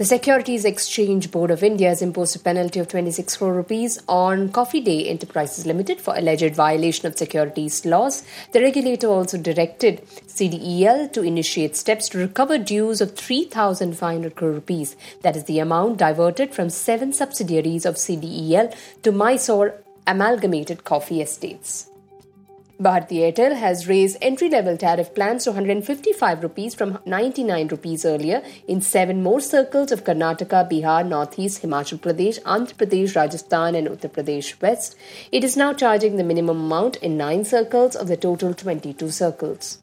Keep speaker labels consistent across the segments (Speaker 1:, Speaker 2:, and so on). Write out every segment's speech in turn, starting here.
Speaker 1: The Securities Exchange Board of India has imposed a penalty of 26 crore rupees on Coffee Day Enterprises Limited for alleged violation of securities laws. The regulator also directed CDEL to initiate steps to recover dues of 3,500 crore rupees. That is the amount diverted from seven subsidiaries of CDEL to Mysore Amalgamated Coffee Estates. Bharti Airtel has raised entry-level tariff plans to 155 rupees from 99 rupees earlier in seven more circles of Karnataka, Bihar, Northeast, Himachal Pradesh, Andhra Pradesh, Rajasthan and Uttar Pradesh West. It is now charging the minimum amount in nine circles of the total 22 circles.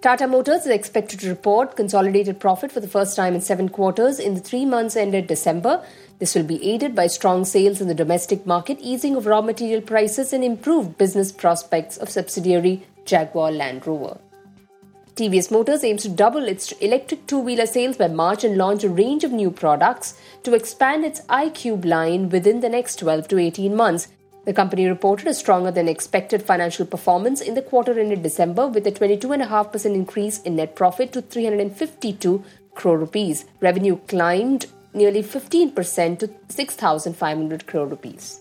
Speaker 1: Tata Motors is expected to report consolidated profit for the first time in seven quarters in the three months ended December. This will be aided by strong sales in the domestic market, easing of raw material prices, and improved business prospects of subsidiary Jaguar Land Rover. TVS Motors aims to double its electric two wheeler sales by March and launch a range of new products to expand its iQube line within the next 12 to 18 months. The company reported a stronger than expected financial performance in the quarter ended December with a 22.5% increase in net profit to 352 crore rupees. Revenue climbed nearly 15% to 6,500 crore rupees.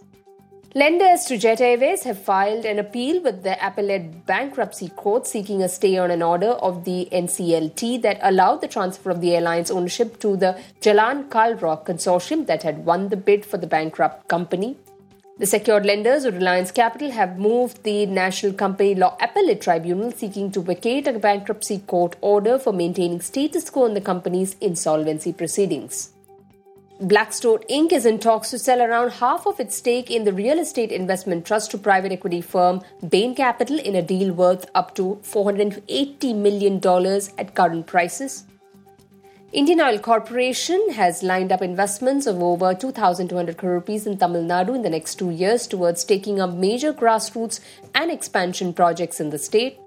Speaker 1: Lenders to Jet Airways have filed an appeal with the appellate bankruptcy court seeking a stay on an order of the NCLT that allowed the transfer of the airline's ownership to the Jalan Kalrock consortium that had won the bid for the bankrupt company. The secured lenders of Reliance Capital have moved the National Company Law Appellate Tribunal seeking to vacate a bankruptcy court order for maintaining status quo in the company's insolvency proceedings. Blackstone Inc. is in talks to sell around half of its stake in the real estate investment trust to private equity firm Bain Capital in a deal worth up to $480 million at current prices. Indian Oil Corporation has lined up investments of over 2,200 crore rupees in Tamil Nadu in the next two years towards taking up major grassroots and expansion projects in the state.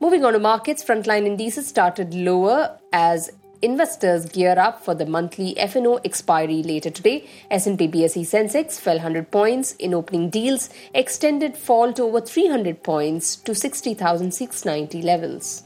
Speaker 1: Moving on to markets, frontline indices started lower as investors gear up for the monthly F&O expiry later today. S&P BSE Sensex fell 100 points in opening deals, extended fall to over 300 points to 60,690 levels.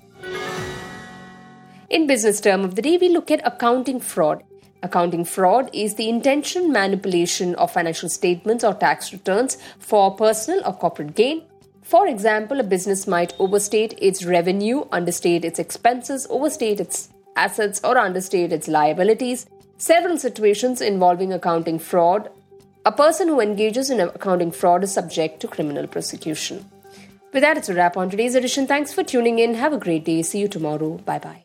Speaker 1: In business term of the day, we look at accounting fraud. Accounting fraud is the intentional manipulation of financial statements or tax returns for personal or corporate gain. For example, a business might overstate its revenue, understate its expenses, overstate its assets, or understate its liabilities. Several situations involving accounting fraud. A person who engages in accounting fraud is subject to criminal prosecution. With that, it's a wrap on today's edition. Thanks for tuning in. Have a great day. See you tomorrow. Bye bye.